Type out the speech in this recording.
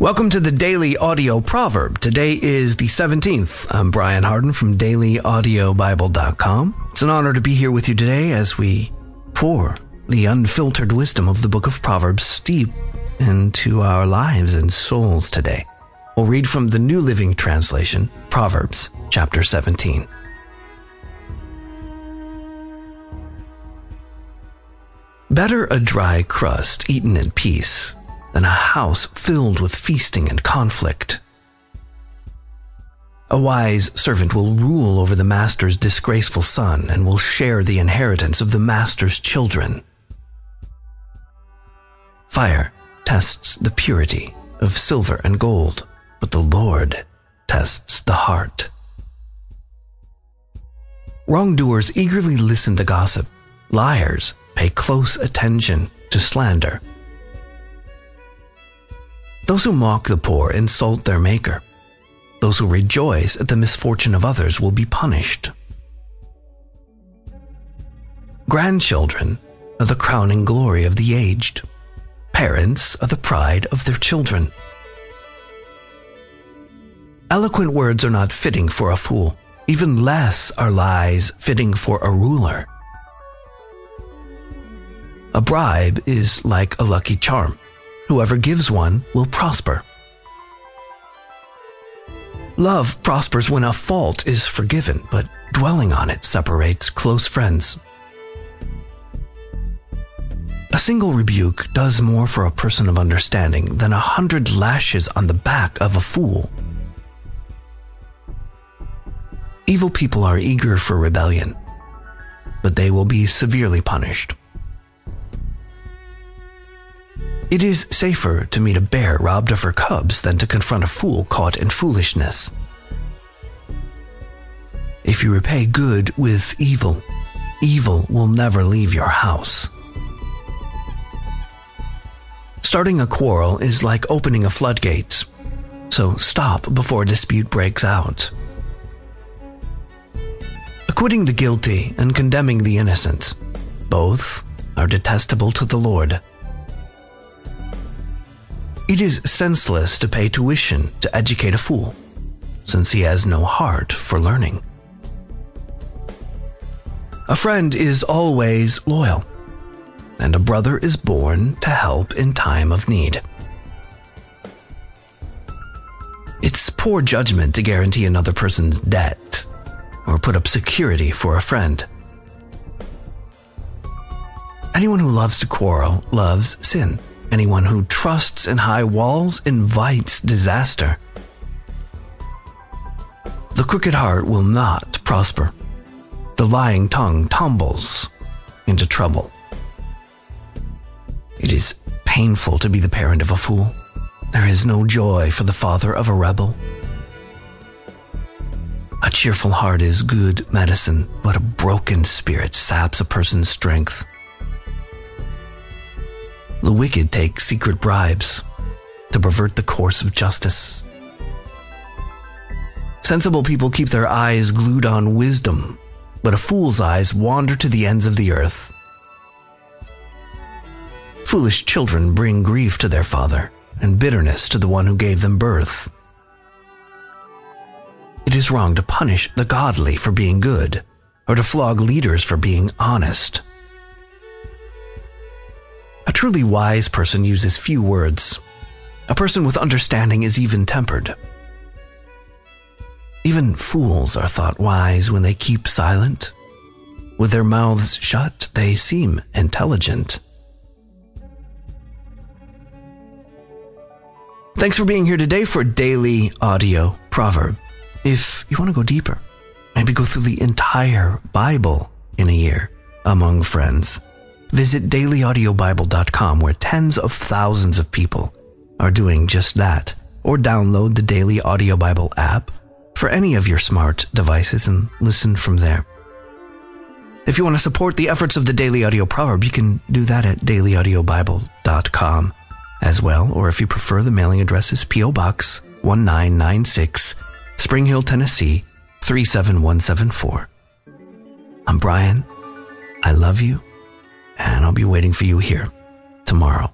Welcome to the Daily Audio Proverb. Today is the 17th. I'm Brian Hardin from DailyAudioBible.com. It's an honor to be here with you today as we pour the unfiltered wisdom of the book of Proverbs deep into our lives and souls today. We'll read from the New Living Translation, Proverbs chapter 17. Better a dry crust eaten in peace than a house filled with feasting and conflict. A wise servant will rule over the master's disgraceful son and will share the inheritance of the master's children. Fire tests the purity of silver and gold, but the Lord tests the heart. Wrongdoers eagerly listen to gossip. Liars pay close attention to slander. Those who mock the poor insult their maker. Those who rejoice at the misfortune of others will be punished. Grandchildren are the crowning glory of the aged. Parents are the pride of their children. Eloquent words are not fitting for a fool. Even less are lies fitting for a ruler. A bribe is like a lucky charm. Whoever gives one will prosper. Love prospers when a fault is forgiven, but dwelling on it separates close friends. A single rebuke does more for a person of understanding than a hundred lashes on the back of a fool. Evil people are eager for rebellion, but they will be severely punished. It is safer to meet a bear robbed of her cubs than to confront a fool caught in foolishness. If you repay good with evil, evil will never leave your house. Starting a quarrel is like opening a floodgate, so stop before a dispute breaks out. Acquitting the guilty and condemning the innocent, both are detestable to the Lord. It is senseless to pay tuition to educate a fool, since he has no heart for learning. A friend is always loyal, and a brother is born to help in time of need. It's poor judgment to guarantee another person's debt or put up security for a friend. Anyone who loves to quarrel loves sin. Anyone who trusts in high walls invites disaster. The crooked heart will not prosper. The lying tongue tumbles into trouble. It is painful to be the parent of a fool. There is no joy for the father of a rebel. A cheerful heart is good medicine, but a broken spirit saps a person's strength. The wicked take secret bribes to pervert the course of justice. Sensible people keep their eyes glued on wisdom, but a fool's eyes wander to the ends of the earth. Foolish children bring grief to their father and bitterness to the one who gave them birth. It is wrong to punish the godly for being good or to flog leaders for being honest. Truly wise person uses few words. A person with understanding is even tempered. Even fools are thought wise when they keep silent. With their mouths shut, they seem intelligent. Thanks for being here today for Daily Audio Proverb. If you want to go deeper, maybe go through the entire Bible in a year among friends Visit dailyaudiobible.com where tens of thousands of people are doing just that. Or download the Daily Audio Bible app for any of your smart devices and listen from there. If you want to support the efforts of the Daily Audio Proverb, you can do that at dailyaudiobible.com as well. Or if you prefer, the mailing address is P.O. Box 1996, Spring Hill, Tennessee 37174. I'm Brian. I love you and I'll be waiting for you here tomorrow.